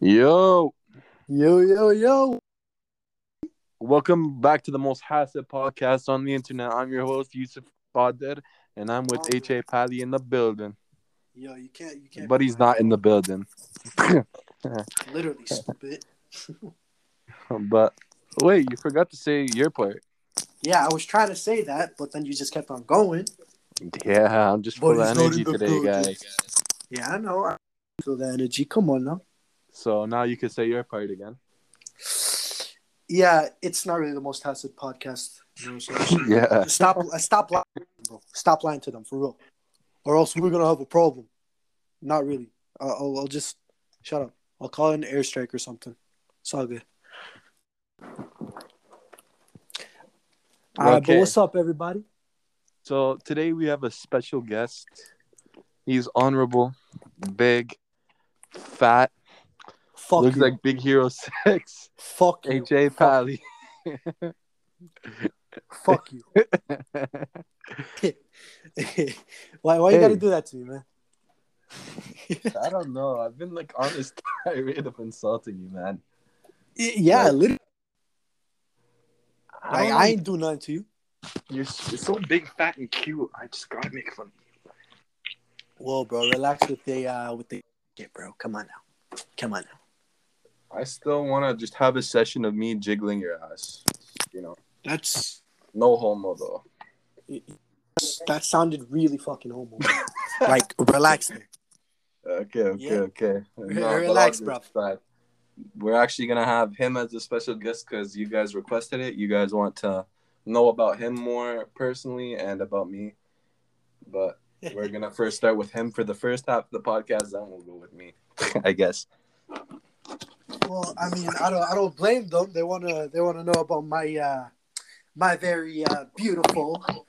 Yo, Yo, yo, yo. welcome back to the most hassle podcast on the internet. I'm your host Yusuf Kader, and I'm with H.A. Pally in the building, Yo, you can't, you can't. but he's not in the building. Literally stupid. but wait, you forgot to say your part. Yeah, I was trying to say that, but then you just kept on going. Yeah, I'm just But full of energy today, guys. Yeah, I know. I feel the energy. Come on now. So now you can say your part again. Yeah, it's not really the most hassle podcast. You know, so Yeah. Stop, stop lying, bro. Stop lying to them for real, or else we're gonna have a problem. Not really. Uh, I'll, I'll just shut up. I'll call it an airstrike or something. It's all good. All right, but what's up, everybody? So today we have a special guest. He's honorable, big, fat, Fuck looks you. like Big Hero Six. Fuck you. H.A. Pally. Fuck you. why why you gotta do that to me, man? I don't know. I've been like on this tirade of insulting you, man. yeah, Like, literally. I, I, I ain't do nothing to you. You're, you're so big, fat, and cute. I just gotta make fun. of you. Whoa, bro, relax with the uh with the shit, bro. Come on now. Come on now. I still want to just have a session of me jiggling your ass. You know, That's no homo though. that sounded really fucking homo. like relax there. Okay, okay, Yeah. okay. No, relax, bro. jokes We're actually gonna have him as a special guest because you guys requested it. You guys want to know about him more personally and about me. But we're gonna first start with him for the first half of the podcast, then we'll go with me. I guess. Well, I mean, I don't I don't blame them. They wanna they wanna know about my uh my very uh beautiful,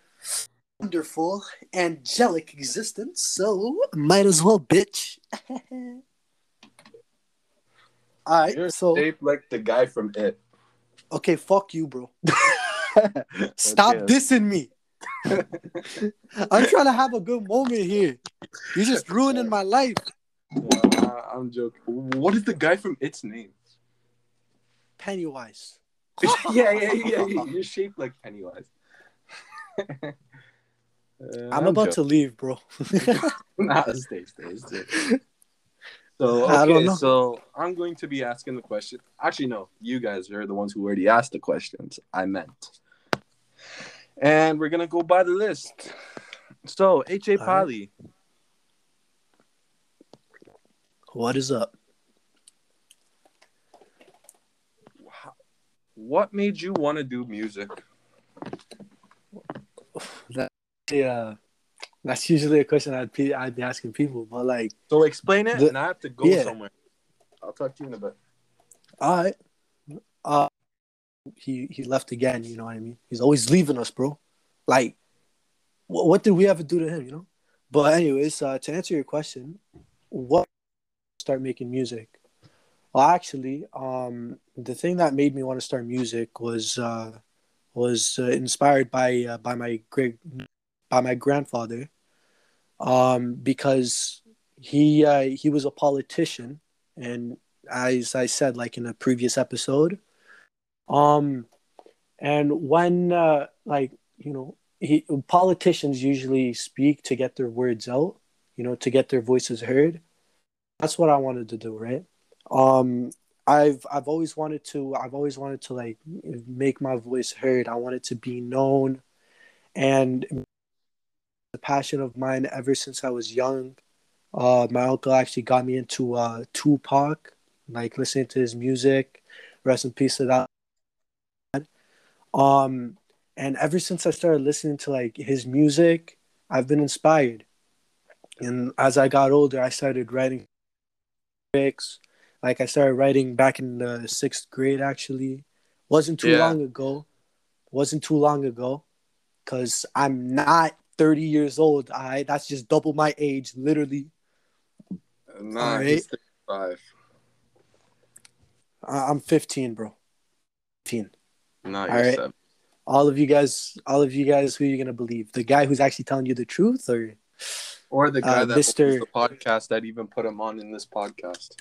wonderful, angelic existence. So might as well, bitch. All right, You're so shaped like the guy from It. okay, fuck you, bro. Stop Okay. dissing me. I'm trying to have a good moment here. You're just ruining my life. Uh, I'm joking. What is the guy from It's name? Pennywise. yeah, yeah, yeah, yeah. You're shaped like Pennywise. Uh, I'm about to leave, bro. Nah, stay, stay, stay. So I don't okay, know. so I'm going to be asking the question. Actually, no, you guys are the ones who already asked the questions. I meant, and we're gonna go by the list. So H. A. All right. Pali, What is up? what made you want to do music? Yeah, that's usually a question I'd be, I'd be asking people, but like, So explain it, The- and I have to go yeah. somewhere. I'll talk to you in a bit. all right, uh, he he left again. You know what I mean? He's always leaving us, bro. Like, what, what did we ever do to him? You know? But anyways, uh, to answer your question, what start making music? Well, actually, um, the thing that made me want to start music was uh, was uh, inspired by uh, by my great by my grandfather, um, because he uh, he was a politician, and as I said, like in a previous episode, um, and when uh, like you know, he politicians usually speak to get their words out, you know, to get their voices heard. That's what I wanted to do, right? Um, I've I've always wanted to I've always wanted to like make my voice heard. I wanted to be known, and the passion of mine ever since I was young. Uh, my uncle actually got me into uh, Tupac, like listening to his music. Rest in peace to that. Um, and ever since I started listening to like his music, I've been inspired. And as I got older, I started writing lyrics. Like I started writing back in the sixth grade. Actually, wasn't too Yeah. long ago. Wasn't too long ago, because I'm not 30 years old. I that's just double my age, literally. Nah, All right. 35. I- I'm 15, bro. 15. Nah, All seven. All of you guys, all of you guys, who are you gonna believe? The guy who's actually telling you the truth, or Or the guy Uh, that Mr. the podcast that even put him on in this podcast.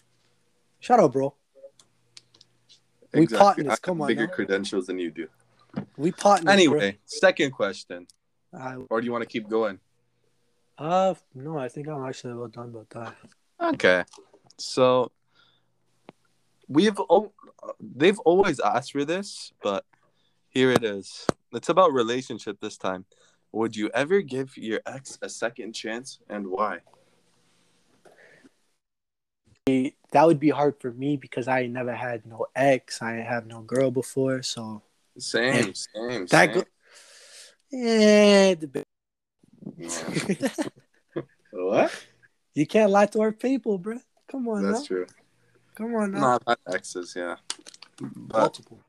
Shut up, bro. We Exactly. partners, I have come on Bigger now. credentials than you do. We partners. Anyway, second question. bro. I, Or do you want to keep going? uh, no, I think I'm actually well done about that. Okay. So we've al- they've always asked for this, but here it is. It's about relationship this time. Would you ever give your ex a second chance and why? That would be hard for me because I never had no ex. I have no girl before, so Same, same, that same. go. Yeah, the- what? you can't lie to our people, bro. Come on That's now. true. Come on now. No, I've exes, yeah. But Multiple.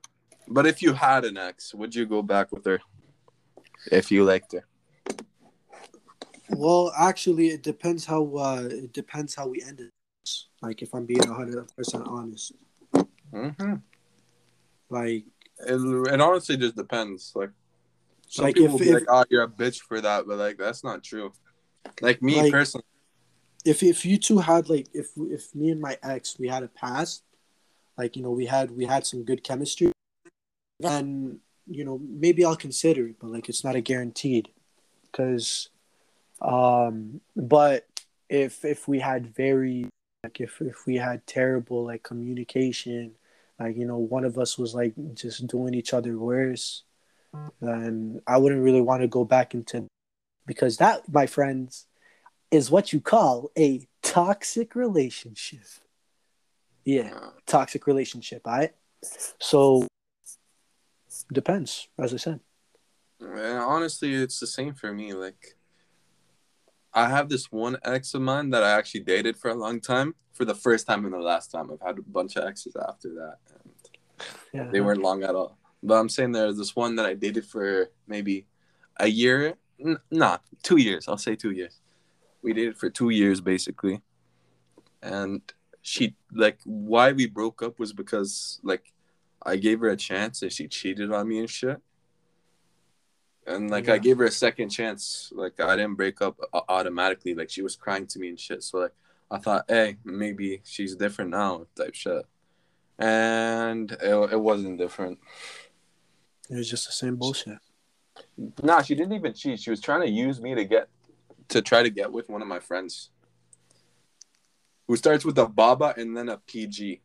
but if you had an ex, would you go back with her? If you liked her. Well, actually, it depends how uh, it depends how we ended. Like, if I'm being hundred percent honest, Mm-hmm. like, It, it honestly just depends. Like some Like, people if- be if- like, "Oh, you're a bitch for that," but like that's not true. Like me Like- personally, if if you two had like if if me and my ex we had a past, like you know we had we had some good chemistry, then you know maybe I'll consider it, but like it's not a guaranteed, because, um, but if if we had very like if if we had terrible like communication, like you know one of us was like just doing each other worse, then I wouldn't really want to go back into, because that my friends is what you call a toxic relationship. Yeah, toxic relationship, all right? So depends, as I said. and honestly, it's the same for me. Like I have this one ex of mine that I actually dated for a long time. For the first time and the last time, I've had a bunch of exes after that, and Yeah. they weren't long at all. But I'm saying there's this one that I dated for maybe a year, N- nah, two years. I'll say two years. We dated for two years basically, and she like why we broke up was because like I gave her a chance and she cheated on me and shit. And like I gave her a second chance. Like I didn't break up uh, automatically. Like she was crying to me and shit. So like I thought, hey, maybe she's different now, type shit. And it, it wasn't different. It was just the same bullshit. Nah, she didn't even cheat. She was trying to use me to get to try to get with one of my friends. Who starts with a Baba and then a PG.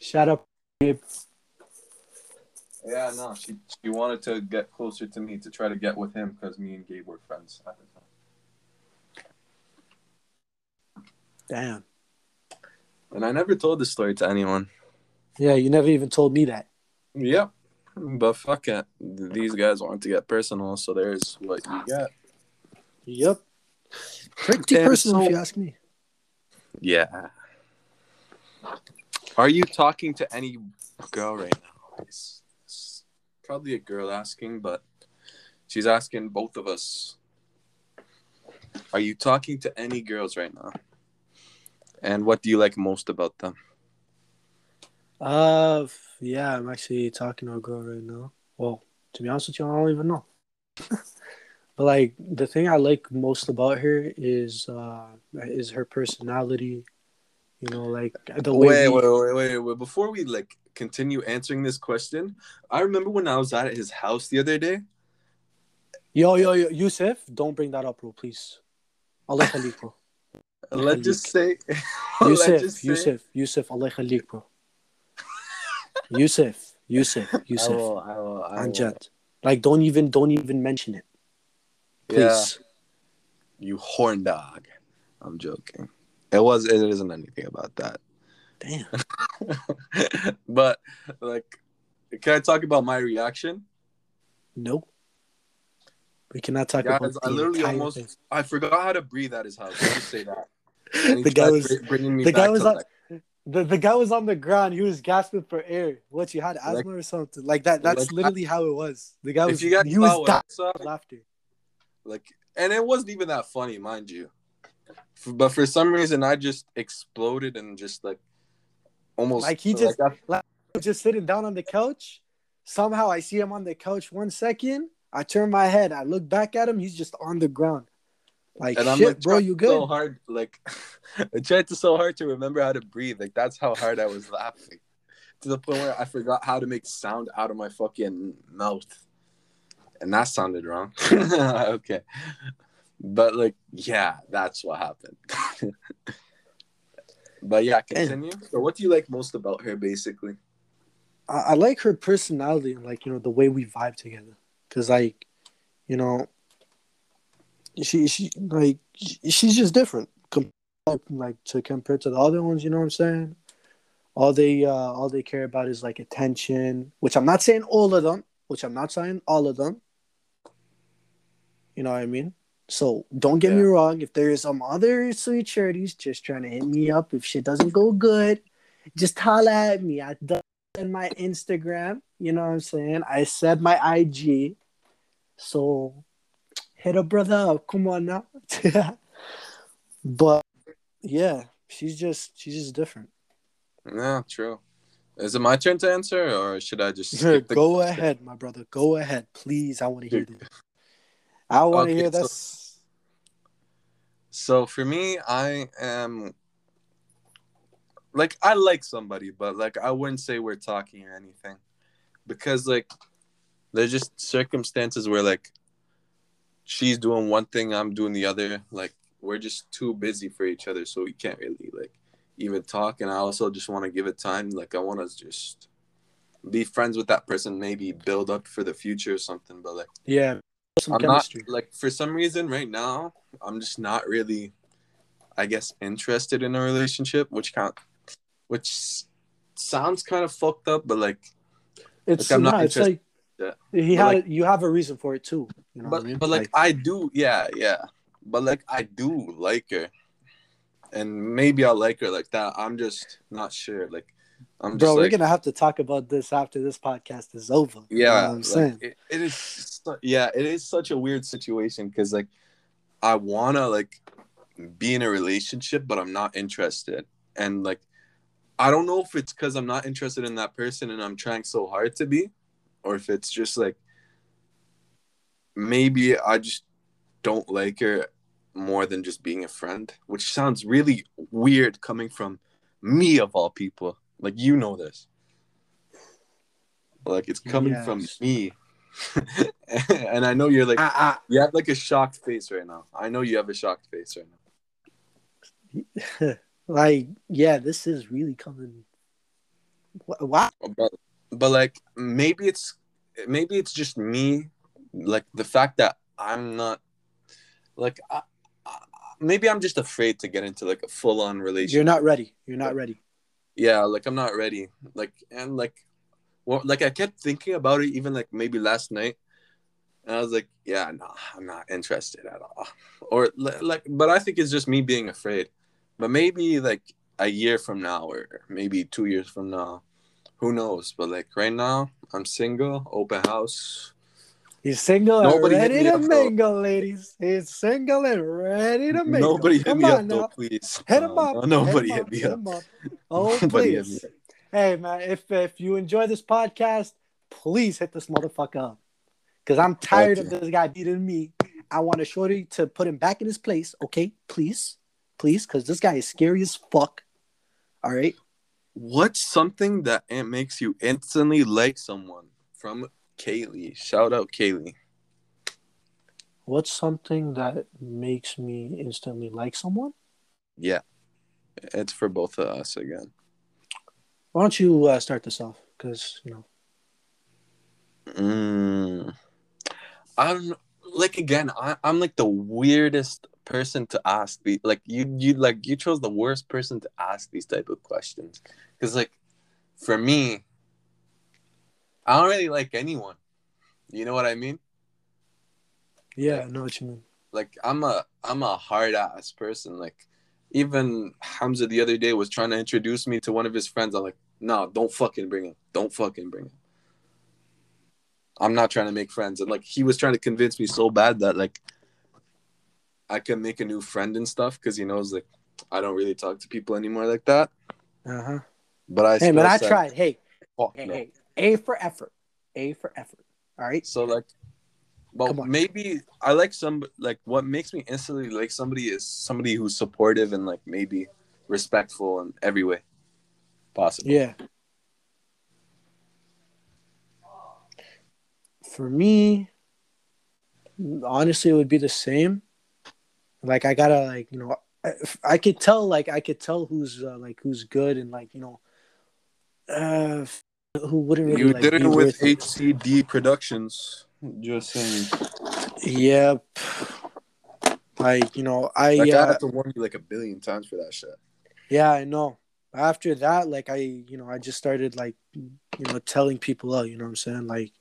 Shut up. Gabe. Yeah, no, she she wanted to get closer to me to try to get with him because me and Gabe were friends at the time. Damn. And I never told this story to anyone. Yeah, you never even told me that. Yep. But fuck it. These guys want to get personal, so there's what you get. Yep. Pretty And personal, if you ask me. Yeah. Are you talking to any girl right now? It's, it's probably a girl asking, but she's asking both of us. Are you talking to any girls right now? And what do you like most about them? Uh, yeah, I'm actually talking to a girl right now. Well, to be honest with you, I don't even know. but like the thing I like most about her is uh is her personality. You know, like the way. Wait, we- wait, wait, wait, wait. Before we like continue answering this question, I remember when I was at his house the other day. Yo, yo, yo, Yusuf, don't bring that up, bro, please. Allah khalik, bro. Let's just say, Yusuf, just say- Yusuf, Yusuf, Allah khalik, bro. Yusuf, Yusuf, I Yusuf, will, I will, I will. Anjad. Like, don't even, don't even mention it, Yeah. please. You horn dog. I'm joking. It was. It isn't anything about that. Damn. but like, can I talk about my reaction? No. We cannot talk Guys, about I literally almost- thing. I forgot how to breathe at his house. Let's just say that. The guy was- bringing me the guy was on-. The, the guy was on the ground. He was gasping for air. What you had asthma Like- or something like that? That's like- literally how it was. The guy was you guys he was dying I saw, of laughter. like, and it wasn't even that funny, mind you. But for some reason, I just exploded and just like almost Like, he just- I- Just sitting down on the couch. Somehow I see him on the couch one second. I turn my head. I look back at him. He's just on the ground. Like and I'm shit, like bro, you so good? hard, like I tried to so hard to remember how to breathe. Like that's how hard I was laughing, to the point where I forgot how to make sound out of my fucking mouth, and that sounded wrong. okay, but like, yeah, that's what happened. but yeah, continue. So, what do you like most about her, basically? I, I like her personality and like you know the way we vibe together. Cause like, you know, she she like she- she's just different. Like to compare to the other ones, you know what I'm saying? All they uh all they care about is like attention, which I'm not saying all of them, which I'm not saying all of them. You know what I mean? So don't get me wrong. If there's some other sweet shirties just trying to hit me up, if shit doesn't go good, just holla at me. I done my Instagram. You know what I'm saying? I said my IG. So hit a brother up. Come on now. but yeah, she's just she's just different. Yeah, true. Is it my turn to answer, or should I just the Go ahead, my brother. Go ahead, please. I want to hear this. I want to Okay, hear this. So for me, I am like I like somebody, but like I wouldn't say we're talking or anything because like there's just circumstances where like she's doing one thing, I'm doing the other. Like we're just too busy for each other, so we can't really like even talk. And I also just want to give it time. Like I want to just be friends with that person, maybe build up for the future or something. But like. Yeah, some I'm chemistry. not like for some reason right now I'm just not really I guess interested in a relationship which kind which sounds kind of fucked up but like it's like, I'm not no, it's like interested. he But, had like- you have a reason for it too. You know but what I mean? but like, I do yeah yeah but like I do like her and maybe I'll like her like that I'm just not sure like I'm bro, we're gonna have to talk about this after this podcast is over. You know yeah I'm like, saying. it, it is yeah it is such a weird situation because like i want to like be in a relationship but i'm not interested and like i don't know if it's because i'm not interested in that person and i'm trying so hard to be or if it's just like maybe i just don't like her more than just being a friend which sounds really weird coming from me of all people like you know this like it's coming from me and i know you're like I, you have like a shocked face right now i know you have a shocked face right now like, yeah, this is really coming. Wh- Wow. Oh, but, but like maybe it's maybe it's just me like the fact that i'm not like I, I, maybe i'm just afraid to get into like a full-on relationship You're not ready. You're not ready. Yeah like i'm not ready. Like and like well like i kept thinking about it even like maybe last night and i was like yeah no i'm not interested at all. Or like but i think it's just me being afraid. But maybe like a year from now or maybe two years from now who knows? But like right now i'm single open house He's single Nobody and hit ready to up, though. mingle, ladies. He's single and ready to mingle. nobody hit Come me up now. though please Hit him up. no, nobody hit up. Oh, me up. Oh, please. up. Hey, man, if if you enjoy this podcast, please hit this motherfucker up. Because I'm tired of this guy beating me. I want a shorty to put him back in his place. Okay, please. Please, because this guy is scary as fuck. All right. What's something that makes you instantly like someone? From Kaylee. Shout out Kaylee. What's something that makes me instantly like someone? Yeah. It's for both of us again. Why don't you uh, start this off? Because, you know, Mm, I don't. Like again, I, I'm like the weirdest person to ask the like you you like you chose the worst person to ask these type of questions. Cause like for me, I don't really like anyone. You know what I mean? yeah, I know what you mean. like I'm a I'm a hard ass person. Like even Hamza the other day was trying to introduce me to one of his friends. I'm like, no, don't fucking bring him. Don't fucking bring him. I'm not trying to make friends. And like he was trying to convince me so bad that like I can make a new friend and stuff because he knows like I don't really talk to people anymore like that. Uh huh. But I Hey, man, I said, tried. Hey, "Fuck hey, no." hey. A for effort. A for effort. All right. So like Well, maybe I like some like what makes me instantly like somebody is somebody who's supportive and like maybe respectful in every way possible. Yeah. For me, honestly, it would be the same. Like I gotta like you know I, I could tell like I could tell who's uh, like who's good and like you know uh who wouldn't really You like, did it with. HCD Productions. Just saying. Yep. Like you know I Like I uh, have to warn you like a billion times for that shit. Yeah, I know. After that, like I, you know, I just started like, you know, telling people out. You know what I'm saying? Like,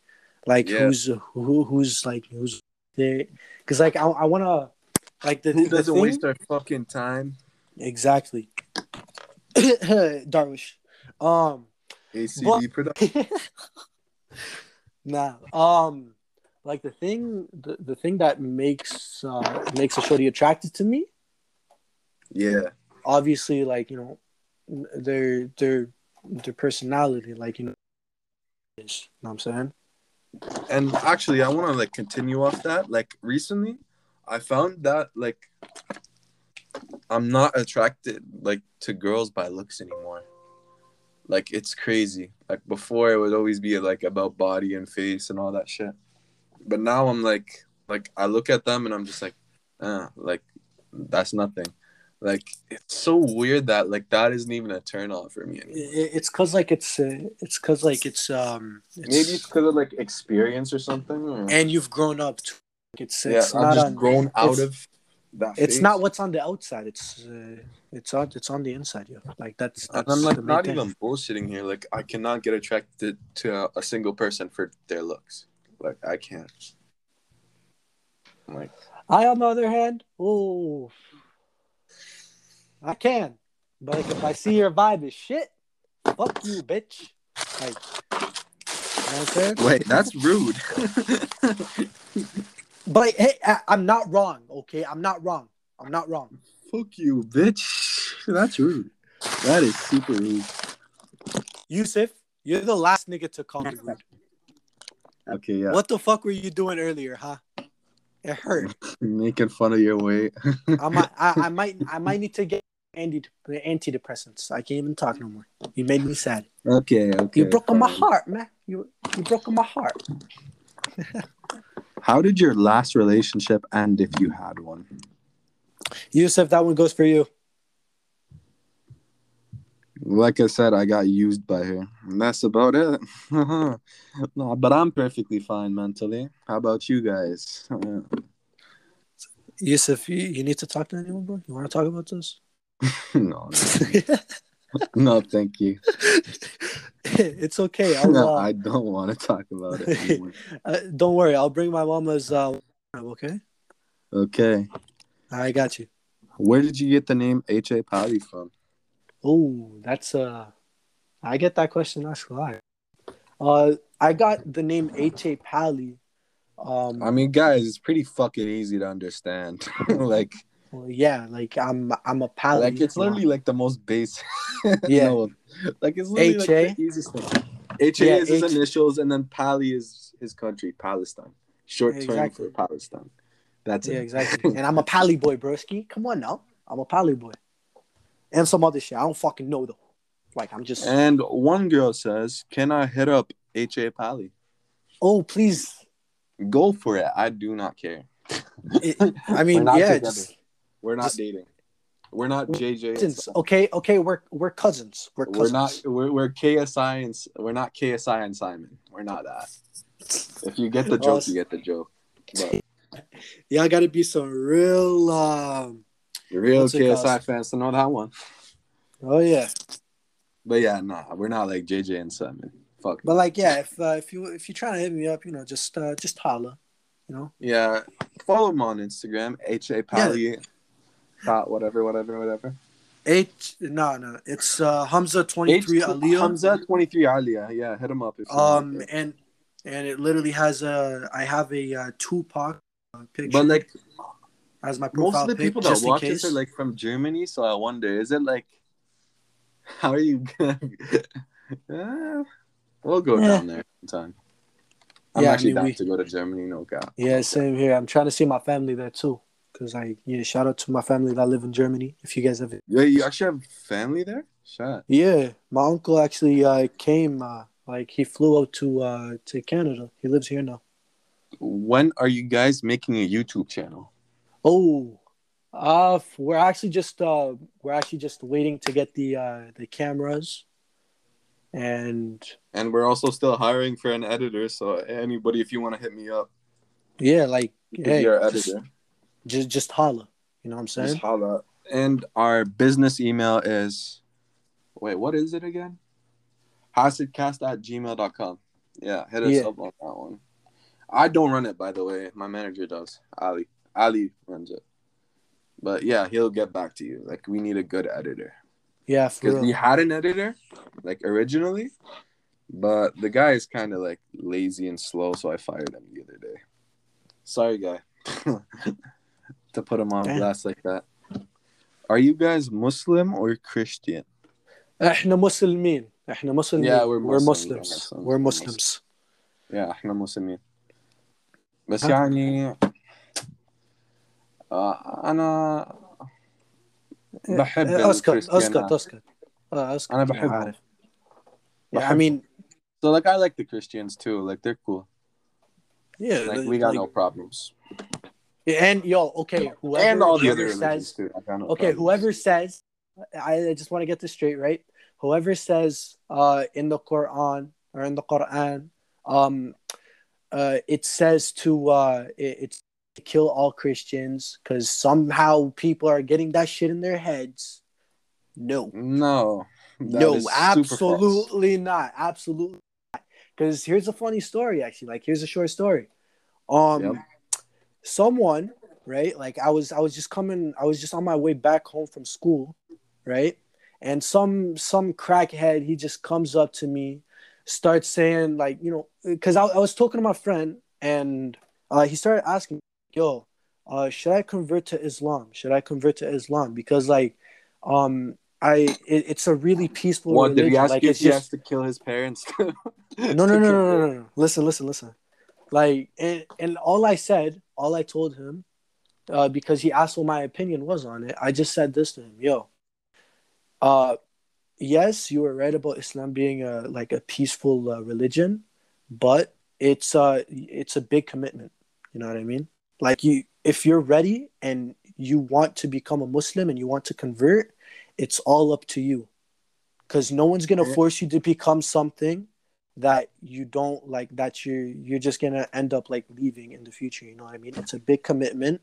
like Yeah. who's who, who's like who's there? Because like I, I want to, like the Who doesn't waste our fucking time? exactly. Darwish, um, ACD Productions. nah, um, like the thing, the, the thing that makes uh makes a shorty attracted to me Yeah. obviously like you know their their their personality like you know you know what i'm saying And actually, I want to like continue off that. Like recently, I found that like I'm not attracted like to girls by looks anymore. Like it's crazy. Like before, it would always be like about body and face and all that shit. But now I'm like, like I look at them and I'm just like, ah, like that's nothing. Like it's so weird that like that isn't even a turn off for me anymore. It's because like it's uh, it's because like it's um it's, Maybe it's because of like experience or something. Or... and you've grown up to, it's yeah, it's I'm not just on grown out it's- of that. it's phase. not what's on the outside it's uh, it's on it's on the inside yeah like that's, that's I'm like not thing. even bullshitting here. Like I cannot get attracted to a, a single person for their looks. Like I can't. Like i on the other hand oh i can but like if i see your vibe is shit fuck you bitch like you know what i'm wait, that's rude. But hey, I, I'm not wrong. Okay, I'm not wrong. I'm not wrong. Fuck you, bitch. That's rude. That is super rude. Yusuf, you're the last nigga to call me rude. Okay, yeah. What the fuck were you doing earlier, huh? It hurt. Making fun of your weight. I might, I, I might, I might need to get anti antidepressants. I can't even talk no more. You made me sad. okay, okay. You broke my heart, man. You, you broke my heart. How did your last relationship end if you had one? Yusuf, that one goes for you. Like I said, I got used by her. And that's about it. no, but I'm perfectly fine mentally. How about you guys? Yusuf, you, you need to talk to anyone, bro. You want to talk about this? no, no, thank you. it's okay. I'll, No, uh, I don't want to talk about it. uh, don't worry. I'll bring my mama's. Uh, okay, okay. I got you. Where did you get the name H.A. Pally from? Oh, that's uh I get that question asked a lot. Uh I got the name H A Pally. Um I mean, guys, it's pretty fucking easy to understand. like, well, yeah, like I'm I'm a Pally. like it's literally like the most basic. Yeah. no, like it's literally like H.A.? the easiest thing. H.A. Yeah, is his H- initials, and then Pally is his country, Palestine. Short term Exactly. for Palestine. That's Yeah, it. exactly. and I'm a Pally boy, broski. Come on now. I'm a Pally boy. And some other shit. I don't fucking know though. Like I'm just And one girl says, "Can I hit up H.A. Pally?" Oh please. Go for it. I do not care. It- I mean, yeah, just We're not just- dating. We're not JJ. cousins. Okay, okay, we're we're cousins. We're cousins. We're not. We're, we're KSI and we're not KSI and Simon. We're not that. If you get the joke, you get the joke. But Y'all gotta be some real um real KSI fans to know that one. oh yeah. But yeah, nah, we're not like JJ and Simon. Fuck. But like, yeah, if uh, if you if you're trying to hit me up, you know, just uh, just holla, you know. Yeah, follow him on Instagram. H A Pally. Dot whatever, whatever, whatever. H no no, it's uh, Hamza twenty three Aliyah. Hamza twenty three Alia. Yeah, hit him up. If Um want. and and it literally has a I have a uh, Tupac picture but like as my most of the pic, people that watch us are like from Germany, so I wonder, is it like, how are you gonna? Uh, we'll go Yeah. down there sometime. I'm Yeah, I actually mean, down we- to go to Germany. No cap. Yeah, same here. I'm trying to see my family there too. Cause like, yeah, shout out to my family that live in Germany. If you guys ever, Yeah, you actually have family there. Shut. yeah, my uncle actually uh, came. Uh, like he flew out to uh, to Canada. He lives here now. When are you guys making a YouTube channel? Oh, uh, we're actually just uh, we're actually just waiting to get the uh, the cameras, and And we're also still hiring for an editor. So anybody, if you want to hit me up, yeah, like hey, your editor. just just just holla. You know what I'm saying? Just holla. And our business email is wait, what is it again? Hasidcast at gmail.com. Yeah, hit us Yeah. up on that one. I don't run it by the way. My manager does. Ali. Ali runs it. But yeah, he'll get back to you. Like we need a good editor. Yeah, Because we had an editor, like originally, but the guy is kind of like lazy and slow, so I fired him the other day. Sorry, guy, to put him on Damn. blast like that. Are you guys Muslim or Christian? احنا مسلمين احنا مسلمين Yeah, we're we're Muslims, Muslims we're we're Muslims. Muslims يا احنا مسلمين بس ها؟ يعني آه، انا بحب اسكت الكريستيان. اسكت اسكت آه، اسكت أنا يا بحبهم. عارف. Yeah, I بحبهم. mean So like I like the Christians too. Like they're cool. yeah Like we got like- no problems. and yo okay whoever, and all the other says too. I got no okay whoever says I, just want to get this straight right whoever says uh in the quran or in the quran um uh it says to uh it, it's to kill all christians because somehow people are getting that shit in their heads no No. no absolutely not absolutely because here's a funny story actually like here's a short story um Yep. Someone right like i was i was just coming i was just on my way back home from school right and some some crackhead he just comes up to me starts saying like you know because I, I was talking to my friend and uh, he started asking yo uh, should i convert to islam should i convert to islam because like um i it, it's a really peaceful What did he religion. ask like you if he just has to kill his parents? no, no, no, no, no, no. Listen, listen, listen. Like, and, and all I said, all I told him, uh, because he asked what my opinion was on it, I just said this to him, yo. Uh, yes, you were right about Islam being a like a peaceful uh, religion, but it's uh it's a big commitment. You know what I mean? Like you, if you're ready and you want to become a Muslim and you want to convert, it's all up to you, because no one's gonna force you to become something that you don't like that you're you're just gonna end up like leaving in the future you know what i mean it's a big commitment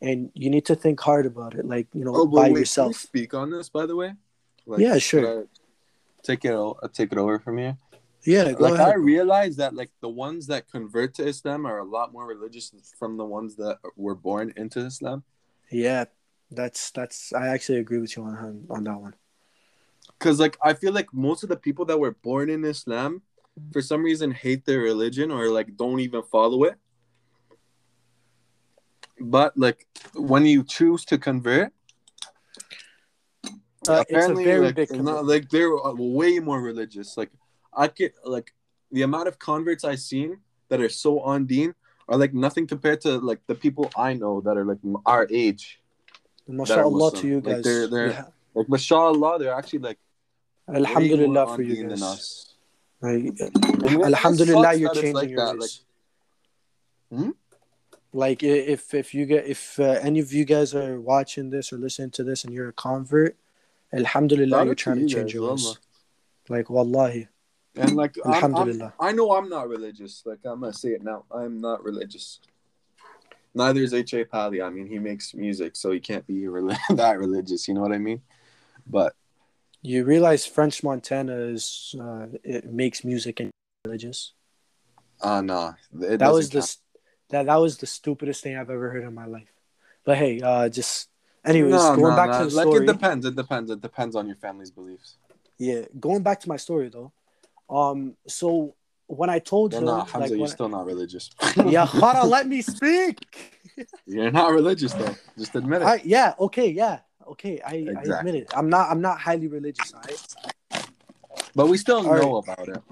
and you need to think hard about it like you know Oh, by wait, yourself speak on this, by the way. Like, Yeah, sure. Take it. o- uh, Take it over from here. yeah go like I realize that like the ones that convert to Islam are a lot more religious from the ones that were born into Islam. yeah that's that's i actually agree with you on on that one Because like I feel like most of the people that were born in Islam, for some reason, hate their religion or like don't even follow it. But like when you choose to convert, Uh, it's a very like, not, like they're uh, way more religious. Like I get like the amount of converts I've seen that are so on Deen are like nothing compared to like the people I know that are like our age. mashallah to you Like, guys they're- they're- yeah. Like mashallah, they're actually like alhamdulillah more for you guys us. Like, And it- it alhamdulillah you're changing like your that, like- Hmm? like if if you get if uh, any of you guys are watching this or listening to this and you're a convert alhamdulillah you're to trying to change guys, your wallah. like wallahi And like I'm, I'm, Alhamdulillah. I know I'm not religious. Like I'm gonna say it now. I'm not religious. Neither is H. A. Pally. I mean, he makes music, so he can't be rel- that religious. You know what I mean? But You realize French Montana is uh, it makes music and religious. uh no. That was the that that was the stupidest thing I've ever heard in my life. But hey, uh, just anyways, No, going no, back no. to the like it depends. It depends. It depends on your family's beliefs. Yeah, going back to my story though. Um, so when I told You're not, Hamza, like, you're still not religious. yeah, on, let me speak. you're not religious though. Just admit it. I, yeah, okay, yeah, okay. I, I admit it. I'm not. I'm not highly religious. Right. but we still All know about it.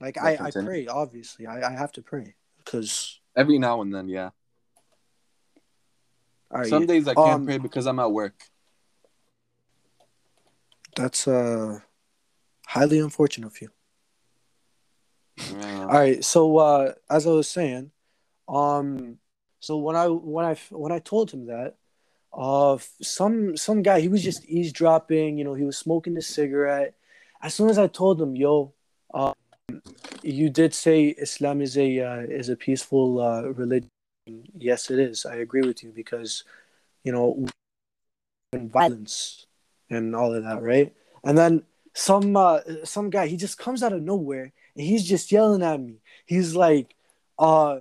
Like I, I pray, obviously. I, I have to pray because Every now and then, yeah. all right, Some days I can't um, pray because I'm at work. that's uh highly unfortunate of you. Yeah. All right, so uh as I was saying, um so when I when I when I told him that uh some some guy he was just eavesdropping, you know, he was smoking a cigarette. As soon as I told him, "Yo, um, you did say Islam is a uh, is a peaceful uh, religion." Yes, it is. I agree with you because, you know, and violence and all of that, right? And then some uh, some guy he just comes out of nowhere and he's just yelling at me. He's like, "Uh,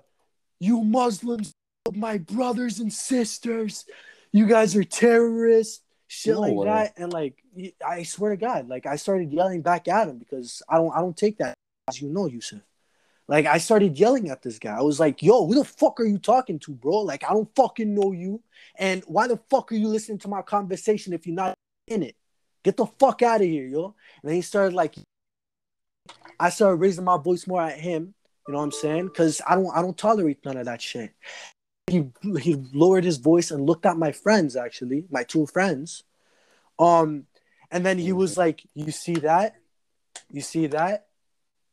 you Muslims, my brothers and sisters, you guys are terrorists." Shit No like way. that, and like I swear to God, like I started yelling back at him because I don't I don't take that as you know, Yusuf. Like I started yelling at this guy. I was like, "Yo, who the fuck are you talking to, bro? Like I don't fucking know you, and why the fuck are you listening to my conversation if you're not in it? Get the fuck out of here, yo!" And then he started like, I started raising my voice more at him. You know what I'm saying? Because I don't I don't tolerate none of that shit. He he lowered his voice and looked at my friends actually, my two friends. Um, and then he was like, "You see that? You see that?"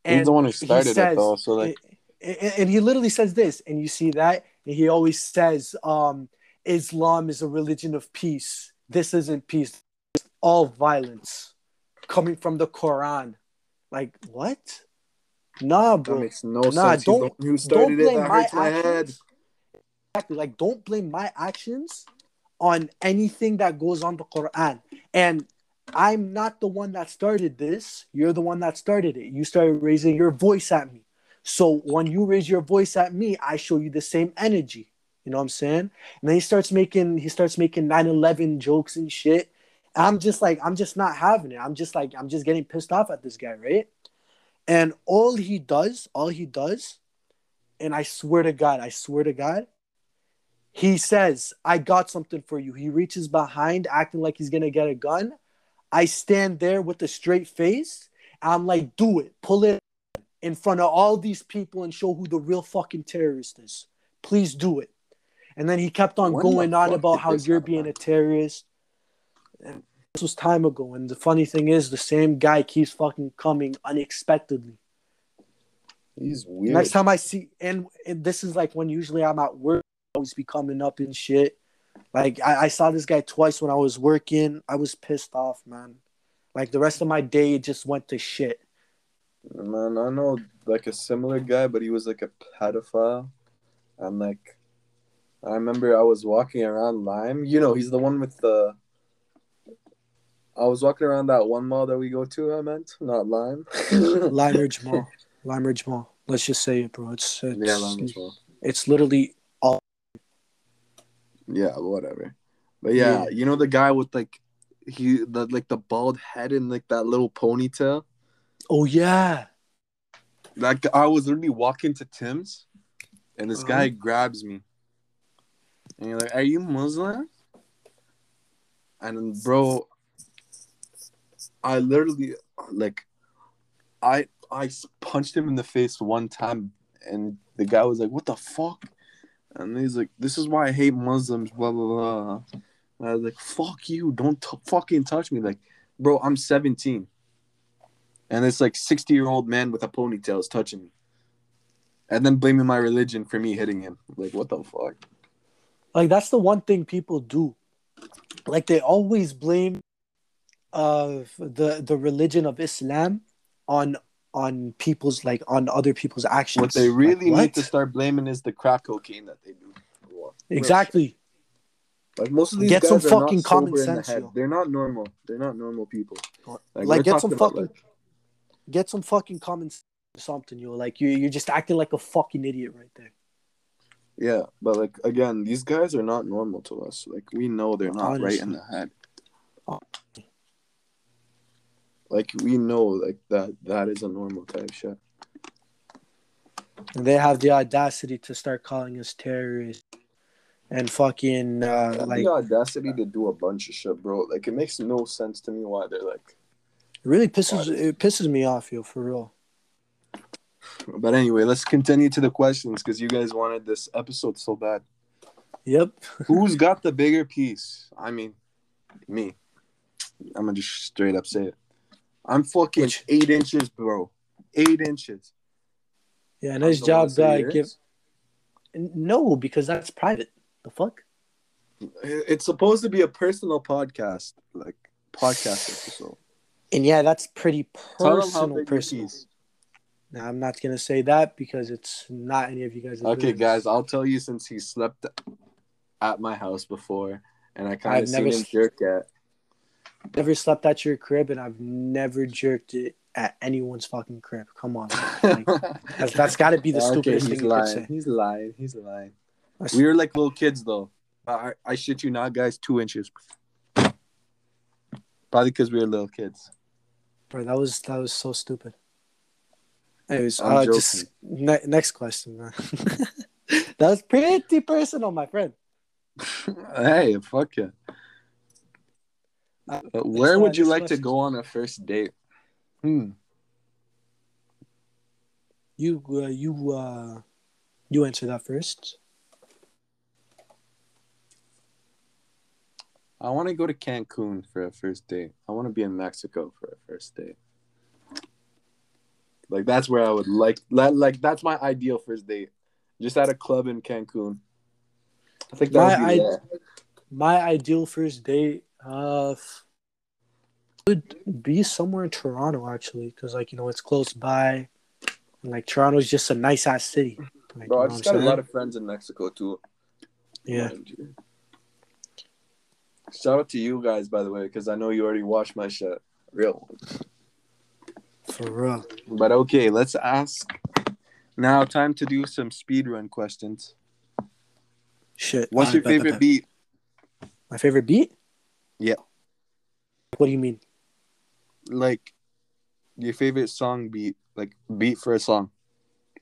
He's the one who started it though. So like, and, and he literally says this, and you see that, and he always says, um, "Islam is a religion of peace. This isn't peace. It's all violence coming from the Quran." Like what? Nah, bro. that makes no Nah, sense. Don't- one who started it. blame That my my head. actions. Exactly. Like, don't blame my actions on anything that goes on the Quran. And I'm not the one that started this. You're the one that started it. You started raising your voice at me. So when you raise your voice at me, I show you the same energy. You know what I'm saying? And then he starts making he starts making 9/11 jokes and shit. I'm just like I'm just not having it. I'm just like I'm just getting pissed off at this guy, right? And all he does, all he does, and I swear to God, I swear to God, he says, I got something for you. He reaches behind, acting like he's gonna get a gun. I stand there with a straight face. I'm like, do it, pull it in front of all these people and show who the real fucking terrorist is. Please do it. And then he kept on When going on about how you're being a terrorist. And this was time ago. And the funny thing is, the same guy keeps fucking coming unexpectedly. He's weird. Next time I see, and, and this is like when usually I'm at work, always be coming up and shit. Like I, I saw this guy twice when I was working. I was pissed off, man. Like the rest of my day, it just went to shit. Man, I know like a similar guy, but he was like a pedophile. And like, I remember I was walking around Lime. You know, he's the one with the. I was walking around that one mall that we go to. I meant not Lime. Lime Ridge Mall, Lime Ridge Mall. Let's just say it, bro. It's it's, yeah, Lime as well. it's literally all. Yeah, whatever. But yeah, Yeah. you know the guy with like he the like the bald head and like that little ponytail. Oh yeah, Like I was literally walking to Tim's, and this Uh-huh. guy grabs me, and you're like, "Are you Muslim?" And bro, I literally like, I I punched him in the face one time, and the guy was like, "What the fuck?" And he's like, "This is why I hate Muslims." Blah blah blah. And I was like, "Fuck you! Don't t- fucking touch me!" Like, bro, I'm 17 and this like 60 year old man with a ponytail is touching me and then blaming my religion for me hitting him like what the fuck like that's the one thing people do. Like they always blame uh the the religion of Islam on on people's like on other people's actions. what they really Like, need to start blaming is the crack cocaine that they do exactly. like most of these Get guys some are fucking not common sober in the sense, head. yo. they're not normal they're not normal people Like, we're get some fucking like- get some fucking common sense or something, yo. Like you you're just acting like a fucking idiot right there. yeah but like again these guys are not normal to us like we know they're not right in the head Oh. Like we know like that that is a normal type shit And they have the audacity to start calling us terrorists and fucking uh, have like the audacity to do a bunch of shit, bro. Like it makes no sense to me why they're like, it really pisses it pisses me off, yo, for real. But anyway, let's continue to the questions because you guys wanted this episode so bad. Yep. Who's got the bigger piece? I mean, me. I'm gonna just straight up say it. I'm fucking Which- eight inches, bro. Eight inches. Yeah, nice So job, guy. Give no, because that's private. The fuck? It's supposed to be a personal podcast, like podcast episode. And yeah, that's pretty Tell them how personal. Personal. Now, I'm not gonna say that because it's not any of you guys. Okay, guys, I'll tell you since he slept at my house before, and I kind of seen never him jerk at. Never slept at your crib, and I've never jerked it at anyone's fucking crib. Come on, man. that's, that's got to be the okay, stupidest he's thing you could say. He's lying. He's lying. We were like little kids, though. I, I shit you not, guys. Two inches. Probably because we were little kids. Bro, that was that was so stupid. Anyways, I'm uh, just ne- next question, man. that was pretty personal, my friend. hey, fuck it. Uh, where would you next like to go on a first date? Hmm. You uh, you uh, you answer that first. I want to go to Cancun for a first date. I want to be in Mexico for a first date. Like that's where I would like like, like that's my ideal first date. Just at a club in Cancun. I think that would be I- lit. My ideal first date uh would be somewhere in Toronto actually, because like you know it's close by, and like Toronto's just a nice ass city. Like, Bro, I you know just got I'm a lot of friends in Mexico too. yeah. Shout out to you guys, by the way, because I know you already watched my shit. Real. For real. But okay, let's ask. Now, time to do some speed run questions. Shit. What's Alright, your favorite beat? My favorite beat? Yeah. What do you mean? Like, your favorite song beat? Like, beat for a song?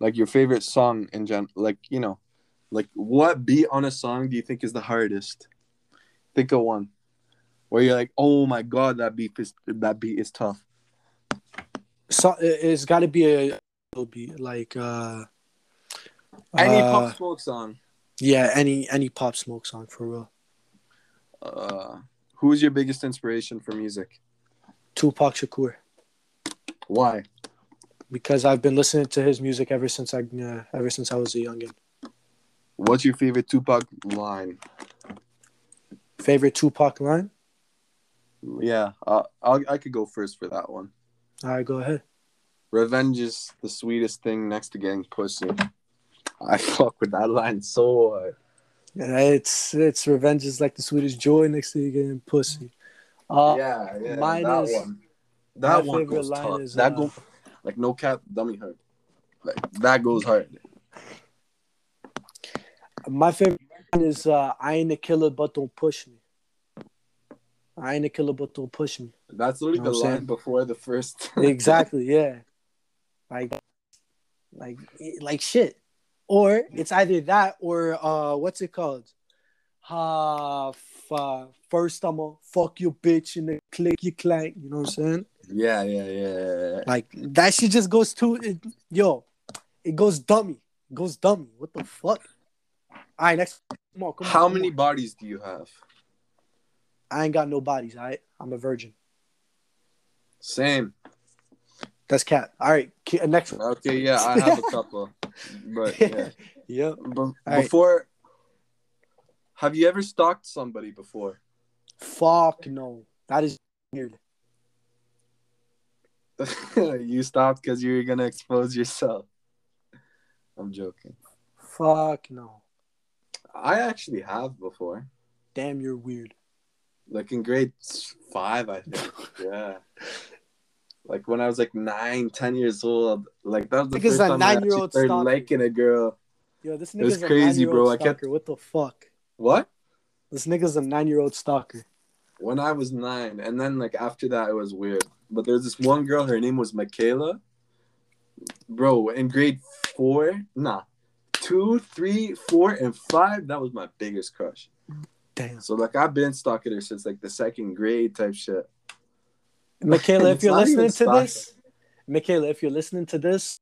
Like, your favorite song in general? Like, you know, like, what beat on a song do you think is the hardest? Think of one. Where you're like, oh my god, that beat is that beat is tough. So it- it's got to be a beat like uh. Any uh, Pop Smoke song. Yeah, any any pop smoke song for real. Uh, who's your biggest inspiration for music? Tupac Shakur. Why? because I've been listening to his music ever since I uh, ever since I was a youngin. What's your favorite Tupac line? Favorite Tupac line? Yeah, uh, I'll, I could go first for that one. All right, go ahead. Revenge is the sweetest thing next to getting pussy. I fuck with that line so hard. Yeah, it's it's revenge is like the sweetest joy next to you getting pussy. Uh, yeah, yeah, mine that is- one. That one goes tough. is, that uh, go like no cap, dummy hard. Like that goes hard. My favorite line is uh, "I ain't a killer, but don't push me." I ain't a killer, but don't push me. That's literally Know the line saying? before the first. Exactly, yeah. Like, like, like shit. Or it's either that or uh, what's it called? Uh, f- uh, first I'm gonna fuck your bitch and then click you clank. You know what I'm saying? yeah, yeah, yeah, yeah. Like that shit just goes too. It, yo, it goes dummy. It goes dummy. What the fuck? All right, next. Come on, come on. How come many on. bodies do you have? I ain't got no bodies. All right, I'm a virgin. Same. That's cat. All right, uh, next one. Okay, yeah, I have a couple, but yeah. Yep. Be- right. before, have you ever stalked somebody before? Fuck no. That is weird. you stopped because you were gonna expose yourself. I'm joking. Fuck no. I actually have before, Damn, you're weird. like in grade five, I think. yeah. Like when I was like nine, ten years old, like that was the first time I actually started stalker. liking a girl. Yo, this was nigga's a crazy, bro. I stalker. kept- What the fuck? What? This nigga's a nine-year-old stalker. When I was nine, and then like after that, it was weird. But there's this one girl. Her name was Michaela. Bro, in grade four, nah, two, three, four, and five. That was my biggest crush. Damn. So like I've been stalking her since like the second grade type shit. Michaela, if you're listening to this, Michaela, if you're listening to this,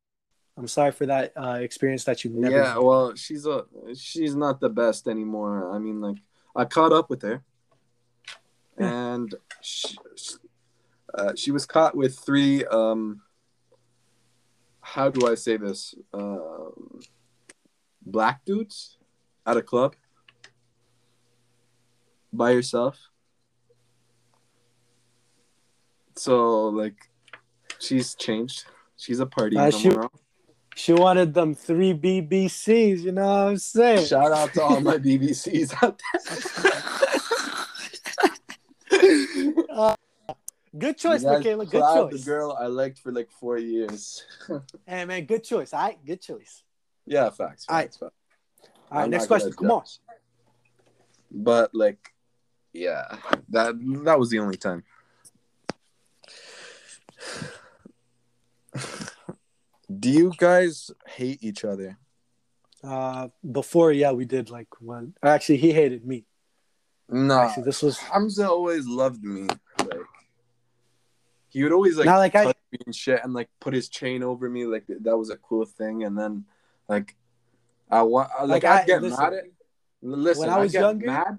I'm sorry for that uh, experience that you never. Yeah, well, she's a she's not the best anymore. I mean, like I caught up with her, and she, uh, she was caught with three. Um, how do I say this? Um, black dudes at a club by herself. So like, she's changed. She's a party Uh, she- She wanted them three BBCs. You know what I'm saying? Shout out to all my BBCs out Uh, good choice, You Michaela. Good choice. The girl I liked for like four years. Hey man, good choice. All right, good choice. yeah, facts. All right. facts, facts. All right, I'm next question. Come on. But like, yeah, that that was the only time. Do you guys hate each other? Uh, before, yeah, we did like one. Actually, he hated me. No, Actually, this was Hamza always loved me. Like, he would always like not like I. and shit, and like put his chain over me. Like that was a cool thing. And then, like, I want like, Like, I'd I- get listen, mad at. Listen, when I I'd was get younger- mad.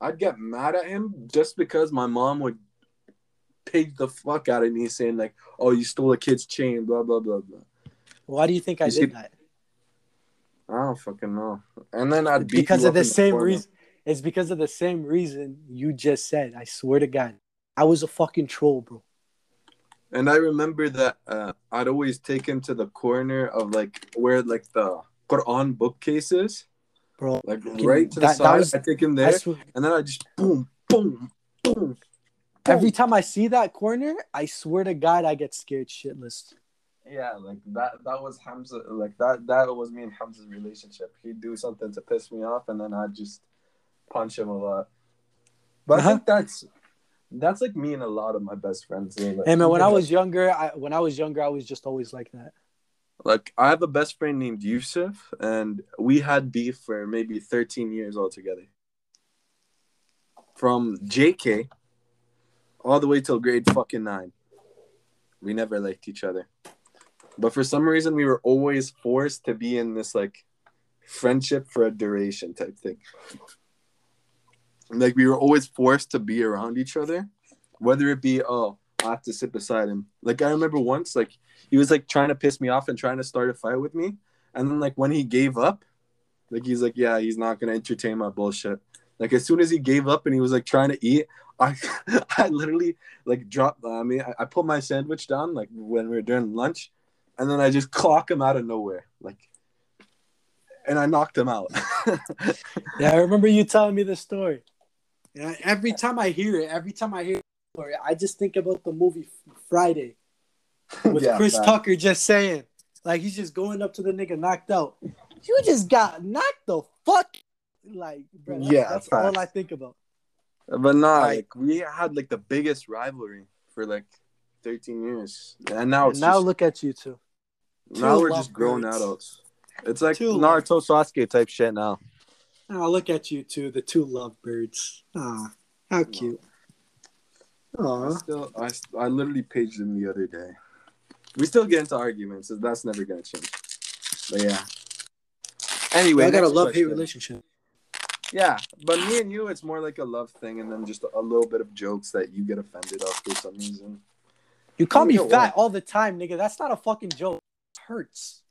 I'd get mad at him just because my mom would pig the fuck out of me, saying like, "Oh, you stole a kid's chain," blah blah blah blah. Why do you think I You did see- that? I don't fucking know. And then I'd beat Because of the same corner. reason. It's because of the same reason you just said. I swear to God, I was a fucking troll, bro. And I remember that uh, I'd always take him to the corner of like where like the Quran bookcases, Bro, like right to the that- side. I take him there, and then I just boom, boom, boom. Every time I see that corner, I swear to God, I get scared shitless. Yeah, like that. That was Hamza. Like that. That was me and Hamza's relationship. He'd do something to piss me off, and then I'd just punch him a lot. But Uh-huh. I think that's that's like me and a lot of my best friends. They're Like, Hey man, when I was younger, I when I was younger, I was just always like that. like, I have a best friend named Yusuf, and we had beef for maybe thirteen years altogether. From JK all the way till grade fucking nine, we never liked each other. But for some reason, we were always forced to be in this like friendship for a duration type thing. Like we were always forced to be around each other, whether it be oh I have to sit beside him. Like I remember once, like he was like trying to piss me off and trying to start a fight with me, and then like when he gave up, like he's like yeah he's not gonna entertain my bullshit. Like as soon as he gave up and he was like trying to eat, I I literally like dropped. I mean I, I put my sandwich down like when we were during lunch, and then I just clock him out of nowhere like, and I knocked him out. Yeah, I remember you telling me the story. Yeah, every time I hear it, every time I hear the story, I just think about the movie Friday with Yeah, Chris facts. Tucker just saying, like he's just going up to the nigga knocked out. You just got knocked the fuck. Like, bro, that's, Yeah, that's facts. all I think about. But nah, Right. like we had like the biggest rivalry for like 13 years, and now it's now just, look at you two. now two we're just grown lovebirds. adults. It's like Two Naruto Sasuke type shit now. Oh, look at you two, the two lovebirds. Ah, how cute. I still, I, I literally paged him the other day. We still get into arguments, so that's never gonna change. But yeah. Anyway, I got a love hate relationship. Yeah, but me and you, it's more like a love thing, and then just a little bit of jokes that you get offended of for some reason. You call me fat all the time, nigga. That's not a fucking joke. It hurts.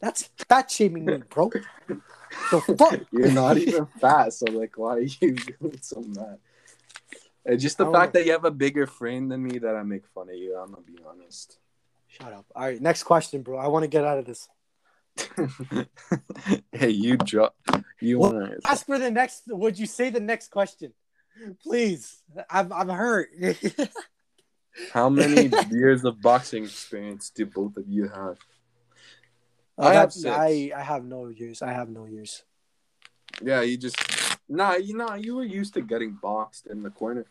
That's fat shaming me, bro. The fuck? You're not even fat, so like, why are you getting so mad? It's just the fact know. that you have a bigger frame than me that I make fun of you. I'm gonna be honest. Shut up. All right, next question, bro. I want to get out of this. hey, you drop. You What? want to? Ask for the next. Would you say the next question, please? I'm I'm hurt. How many years of boxing experience do both of you have? I I have six. I I have no years. I have no years. Yeah, you just nah. You know, you were used to getting boxed in the corner.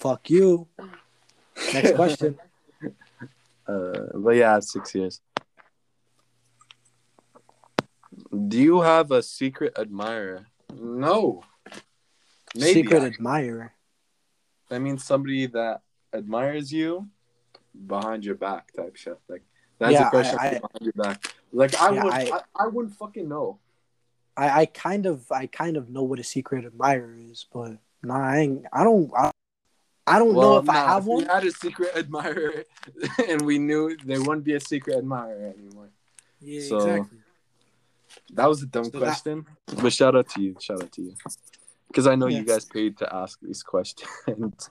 Fuck you. Next question. Uh, but yeah, six years. Do you have a secret admirer? No. Maybe. Secret admirer. I mean, somebody that admires you behind your back type shit. Like That's Yeah, a question I- I- behind your back. Like I Yeah, would, I- I, I wouldn't fucking know. I, I kind of I kind of know what a secret admirer is, but nah, I ain't, I don't I, I don't know if I nah, have we one. had a secret admirer, and we knew there wouldn't be a secret admirer anymore. Yeah, So- exactly. That was a dumb So that- question, but shout out to you. Shout out to you, because I know you guys paid to ask these questions. Because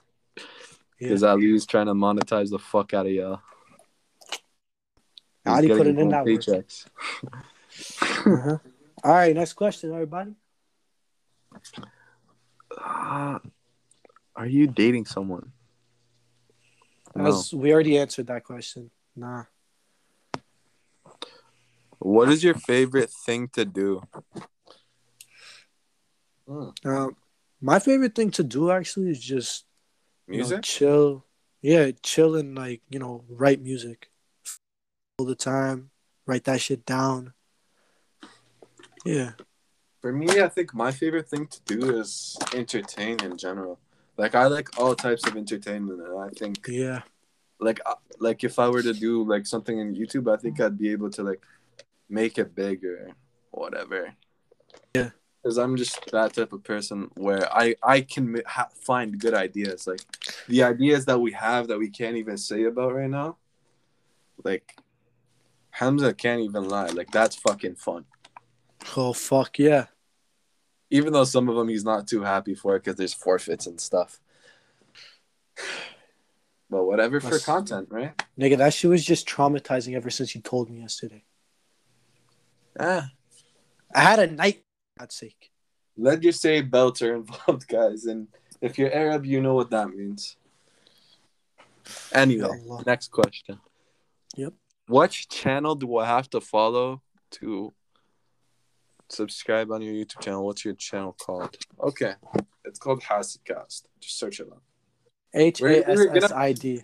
Yeah. Because Ali's trying to monetize the fuck out of y'all. He's Ali getting put it in that work. paychecks. Uh-huh. All right, next question, everybody. Uh, are you dating someone? No. As we already answered that question. Nah. What is your favorite thing to do? Um, my favorite thing to do actually is just you know, Music? chill. Yeah, chill and like you know write music all the time. Write that shit down. Yeah. For me, I think my favorite thing to do is entertain in general. Like I like all types of entertainment, and I think Yeah. like uh, like if I were to do like something in YouTube, I think I'd be able to like make it bigger, whatever. Yeah. Because I'm just that type of person where I I can ha- find good ideas. Like the ideas that we have that we can't even say about right now. Like Hamza can't even lie. Like that's fucking fun. Oh fuck yeah. Even though some of them he's not too happy for because there's forfeits and stuff. But whatever for content, right? Nigga, that shit was just traumatizing ever since you told me yesterday. Ah. I had a night God's sake. Let you say belts are involved, guys, and if you're Arab, you know what that means. Anyway, Allah. next question. Yep. What channel do I have to follow to subscribe on your YouTube channel? What's your channel called? Okay, it's called Hasidcast. Just search it up. H we're S gonna- I D.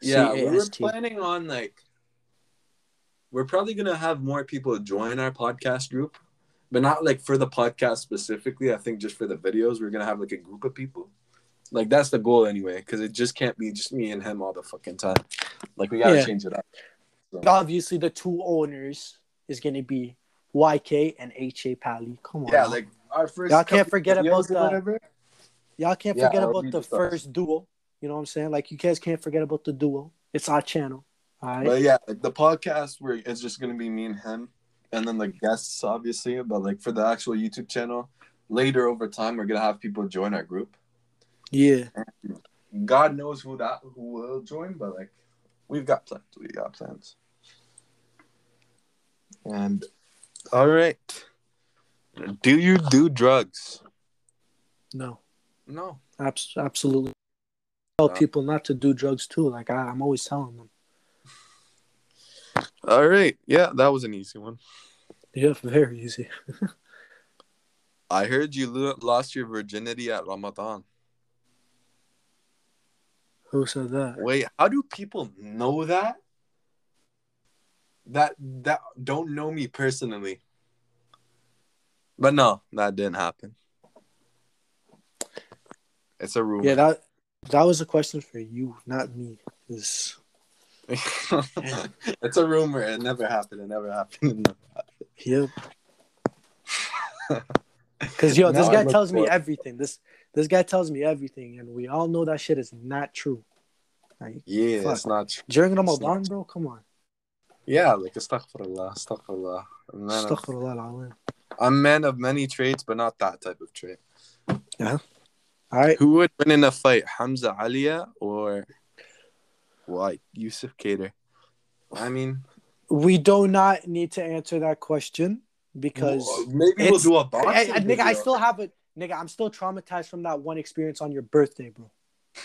Yeah, we were planning on like we're probably gonna have more people join our podcast group, but not like for the podcast specifically. I think just for the videos, we're gonna have like a group of people. Like that's the goal anyway, because it just can't be just me and him all the fucking time. Like we gotta Yeah. change it up. Obviously, the two owners is gonna be YK and H A Pally. Come on. Yeah, like our first. Y'all can't forget about the- whatever. y'all can't Yeah, forget about the first duo. You know what I'm saying? Like you guys can't forget about the duo. It's our channel. Right. But yeah, like the podcast where it's just gonna be me and him, and then the guests obviously. But like for the actual YouTube channel, later over time, we're gonna have people join our group. Yeah. God knows who that who will join, but like we've got plans. We got plans. And all right. Do you do drugs? No. No. Abs- absolutely. Tell No. people not to do drugs too. Like I, I'm always telling them. All right. Yeah, that was an easy one. Yeah, very easy. I heard you lost your virginity at Ramadan. Who said that? Wait, how do people know that? That that don't know me personally. But no, that didn't happen. It's a rumor. Yeah, that that was a question for you, not me. 'Cause- it's a rumor. It never happened. It never happened. It never happened. Yep. Because yo, this Now guy tells me everything. This this guy tells me everything, and we all know that shit is not true. Like Yeah, Fuck. it's not true. during not Ramadan, bro, come on. Yeah, like astaghfirullah, astaghfirullah. I'm man, of, Astaghfirullah al-azim. I'm man of many traits, but not that type of trait. Yeah. All right, Who would win in a fight, Hamza Alia or what, Yusuf Kader? I mean, we do not need to answer that question because maybe we'll do a boxing. I- nigga, I still have it. Nigga, I'm still traumatized from that one experience on your birthday, bro.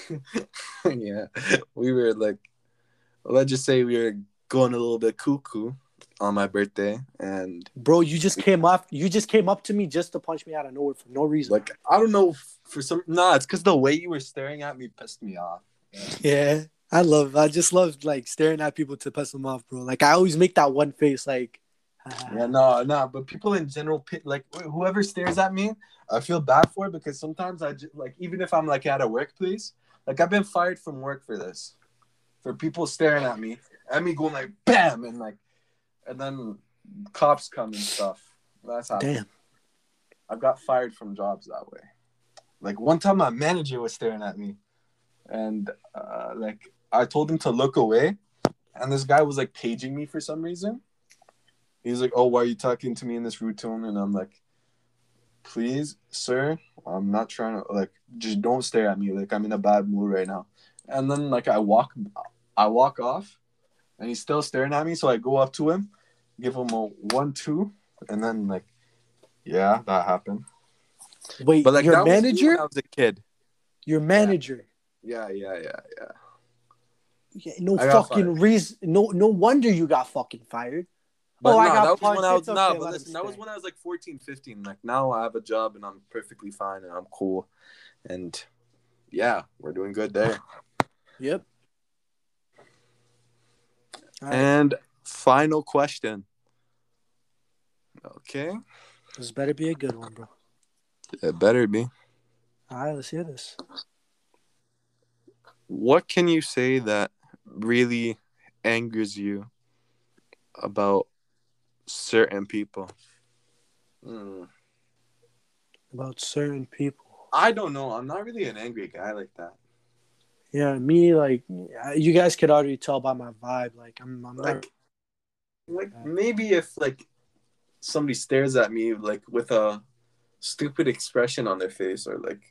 yeah, we were like, let's just say we were going a little bit cuckoo on my birthday, and Bro, you just came up. You just came up to me just to punch me out of nowhere for no reason. like I don't know for some. Nah, it's because the way you were staring at me pissed me off. Yeah, I love. I just love like staring at people to piss them off, bro. Like I always make that one face, like. Yeah, no, no, but people in general, like whoever stares at me, I feel bad for it because sometimes I just, like even if I'm like at a workplace, like I've been fired from work for this, for people staring at me, and me going like bam and like, and then cops come and stuff. That's happened. Damn. I've got fired from jobs that way. Like one time, my manager was staring at me, and uh, like I told him to look away, and this guy was like paging me for some reason. He's like, "Oh, why are you talking to me in this rude tone?" And I'm like, "Please, sir, I'm not trying to like just don't stare at me. Like I'm in a bad mood right now." And then like I walk, I walk off, and he's still staring at me. So I go up to him, give him a one two, and then like, yeah, that happened. Wait, But like your that was me manager? I was a kid. Your manager. Yeah, yeah, yeah, yeah. Yeah, no fucking fired. reason. No, no wonder you got fucking fired. But Oh, I got that was when I was It's no, okay, but listen, that was when I was like 14, 15. Like now I have a job and I'm perfectly fine and I'm cool. And yeah, we're doing good there. Yep. All right, And final question. Okay. this better be a good one, bro. It better be. All right, let's hear this. What can you say that really angers you about certain people? Hmm. About certain people. I don't know. I'm not really an angry guy like that. Yeah, me like you guys could already tell by my vibe. Like I'm, I'm not. like like maybe if like somebody stares at me like with a stupid expression on their face or like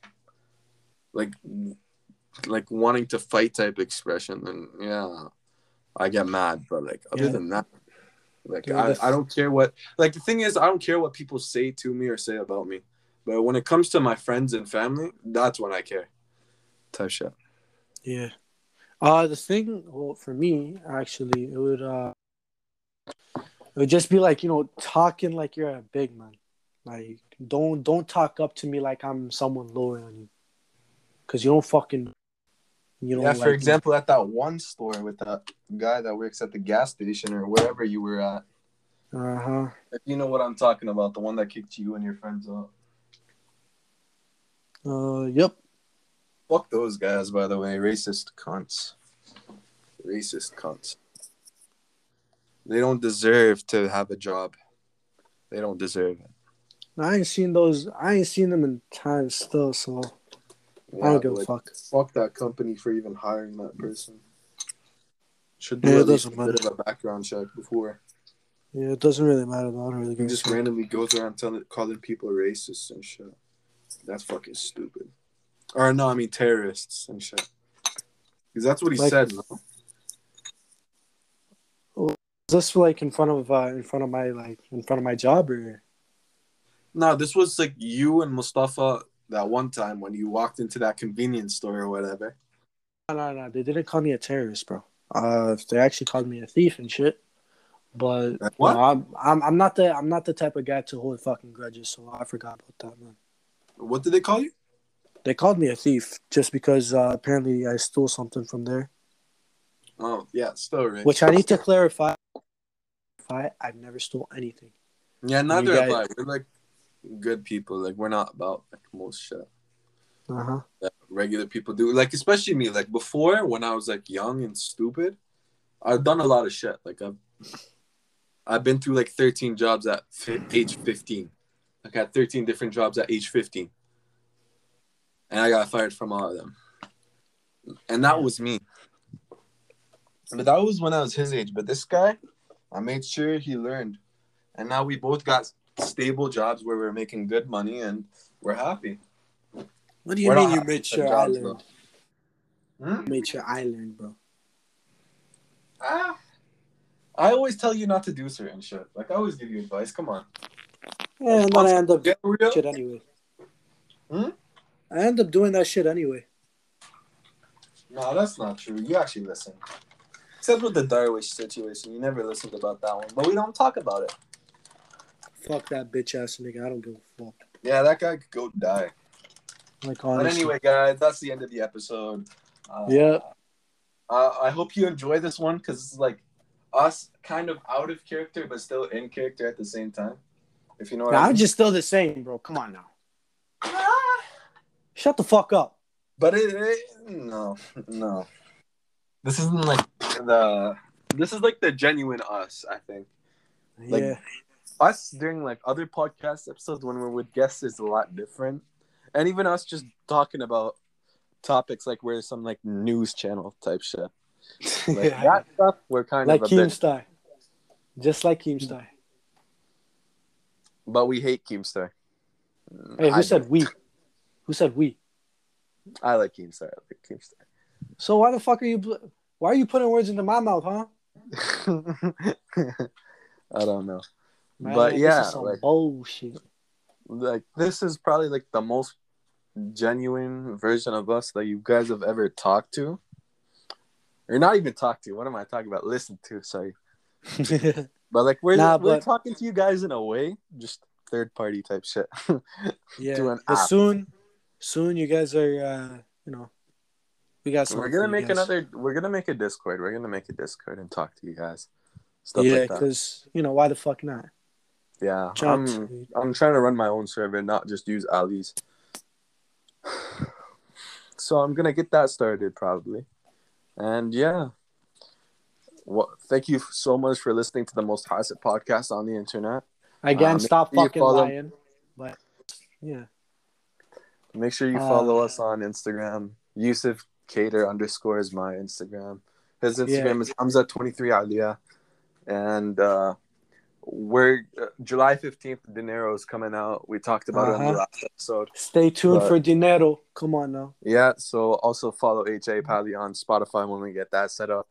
like like wanting to fight type expression then yeah i get mad but like other Yeah. than that like Yeah, I, I don't care what like the thing is i don't care what people say to me or say about me but when it comes to my friends and family that's when i care type shit Yeah. Uh the thing well for me actually it would uh it would just be like, you know, talking like you're a big man. Like don't don't talk up to me like I'm someone lower than you. Cause you don't fucking you know yeah like for example at that one store with that guy that works at the gas station or wherever you were at Uh-huh. If you know what I'm talking about, the one that kicked you and your friends out. Uh yep. Fuck those guys, by the way. Racist cunts. Racist cunts. They don't deserve to have a job. They don't deserve it. I ain't seen those I ain't seen them in time still, so I don't give a fuck. Fuck that company for even hiring that person. Should do Yeah, it least a bit of a background check before. Yeah, it doesn't really matter though. I don't really He give a just randomly goes around telling, calling people racist and shit. That's fucking stupid. Or no, I mean terrorists and shit. Because that's what he Like- said. No? Is this like in front of uh in front of my like in front of my job or No, this was like you and Mustafa that one time when you walked into that convenience store or whatever. No, no, no. They didn't call me a terrorist, bro. Uh, they actually called me a thief and shit. But what? no, I'm, I'm, I'm not the, I'm not the type of guy to hold fucking grudges. So I forgot about that, man. What did they call you? They called me a thief just because uh, apparently I stole something from there, Oh, yeah, still right. which I need to clarify. I've never stole anything. Yeah, neither have I. We're like good people. Like we're not about like most shit Uh huh. that regular people do. Like especially me. Like before, when I was like young and stupid, I've done a lot of shit. Like I've I've been through like 13 jobs at fi- age 15. Like I had 13 different jobs at age 15, and I got fired from all of them. And that was me. But that was when I was his age. But this guy, I made sure he learned, and now we both got stable jobs where we're making good money and we're happy. What do you We're mean you made with sure the I jobs, learned? Hmm? Made sure I learned, bro. Ah, I always tell you not to do certain shit. Like I always give you advice. Come on. Yeah, and then I end up Get real. shit anyway. Hmm? I end up doing that shit anyway. No, that's not true. You actually listen. Except with the Darwish situation, you never listened about that one. But we don't talk about it. Fuck that bitch ass nigga. I don't give a fuck. Yeah, that guy could go die. Like But anyway, guys, that's the end of the episode. Uh, Yeah. Uh, I hope you enjoy this one because it's like us kind of out of character, but still in character at the same time. If you know what Nah, I I'm mean. just still the same, bro. Come on now. Shut the fuck up. But it, it no, no. This isn't like the this is like the genuine us. I think Like- yeah, us during like other podcast episodes when we're with guests is a lot different, and even us just talking about topics like we're some like news channel type shit. Like that stuff, we're kind like of a bit, Keemstar, just like Keemstar. but we hate Keemstar. Mm, hey, who I said we? Who said we? I like Keemstar. I like Keemstar. So why the fuck are you? Why are you putting words into my mouth, huh? I don't know. Man, but yeah, like, bullshit. like this is probably like the most genuine version of us that you guys have ever talked to. Or not even talked to. What am I talking about? Listen to, sorry. But like we're Nah, we're but- talking to you guys in a way, just third party type shit. yeah, but soon, soon you guys are, uh, you know, we got some. we're gonna make another we're gonna make a Discord. We're gonna make a Discord and talk to you guys. Stuff yeah, like because you know why the fuck not? Yeah. I'm I'm trying to run my own server, not just use Ali's. So I'm gonna get that started probably. And yeah. Well, thank you so much for listening to the most hasid podcast on the internet. Again, Um, stop fucking lying. But yeah, Make sure you Uh, follow us on Instagram. Yusuf Kader underscore is my Instagram. His Instagram is Hamza23 Alia. And uh, we're uh, July 15th, Dinero is coming out. We talked about it in Uh-huh. the last episode. stay tuned But- for dinero. Come on now. Yeah, so also follow HA Pally on Spotify when we get that set up.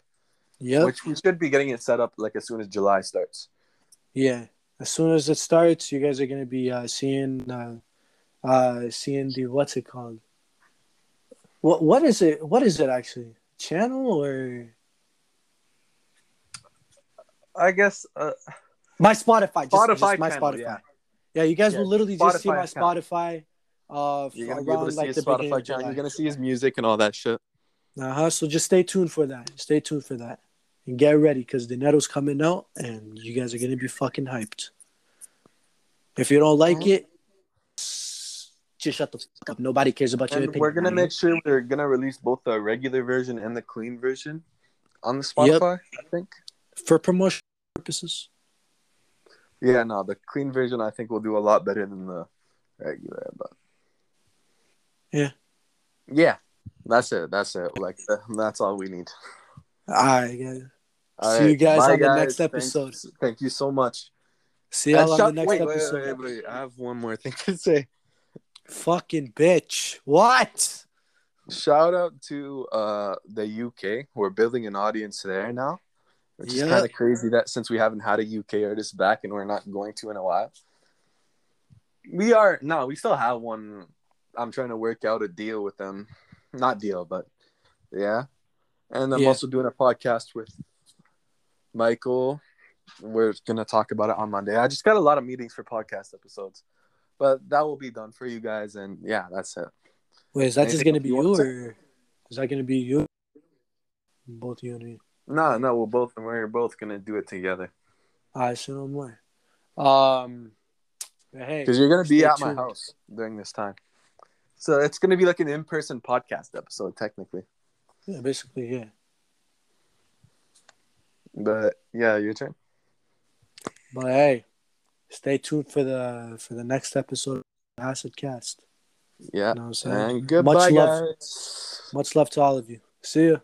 Yeah. Which we should be getting it set up like as soon as July starts. Yeah. As soon as it starts, you guys are gonna be uh, seeing uh, uh, seeing the what's it called? What what is it? What is it actually? Channel or I guess uh, my Spotify? Just, Spotify just my channel, Spotify. yeah. Yeah. you guys Yeah, will literally just see my account. Spotify. Uh, you're gonna around be able to see like his the beginning Spotify channel. You're gonna see his music and all that shit. Uh huh. So just stay tuned for that. Stay tuned for that, and get ready because Dinero's coming out, and you guys are gonna be fucking hyped. If you don't like it, just shut the fuck up. Nobody cares about your And opinion. we're gonna make sure we're gonna release both the regular version and the clean version on the Spotify. I think. for promotion purposes. Yeah, no, the clean version I think will do a lot better than the regular. But Yeah. yeah, that's it. That's it. Like uh, that's all we need. All right, guys. All See you guys Bye, on the next Thank- episode. Thank, you so much. See y'all on shout- the next wait, wait, episode. Wait, wait, wait. I have one more thing to say. Fucking bitch. What? Shout out to uh the UK. We're building an audience there now, which is kind of crazy that since we haven't had a UK artist back and we're not going to in a while. We are no, we still have one. I'm trying to work out a deal with them, not deal, but yeah. And I'm Yeah. also doing a podcast with Michael. We're gonna talk about it on Monday. I just got a lot of meetings for podcast episodes, but that will be done for you guys. And yeah, that's it. Wait, is that just gonna be you or is that gonna be you? Both you and me. No, no, we're both we're both gonna do it together I say no more. Um, hey, because you're gonna be at my house during this time. So it's gonna be like an in-person podcast episode, technically. yeah, basically, yeah. But yeah, your turn. But hey, stay tuned for the for the next episode of Acid Cast. Yeah, You know what I'm saying? and goodbye, Much love. guys. Much love to all of you. See ya.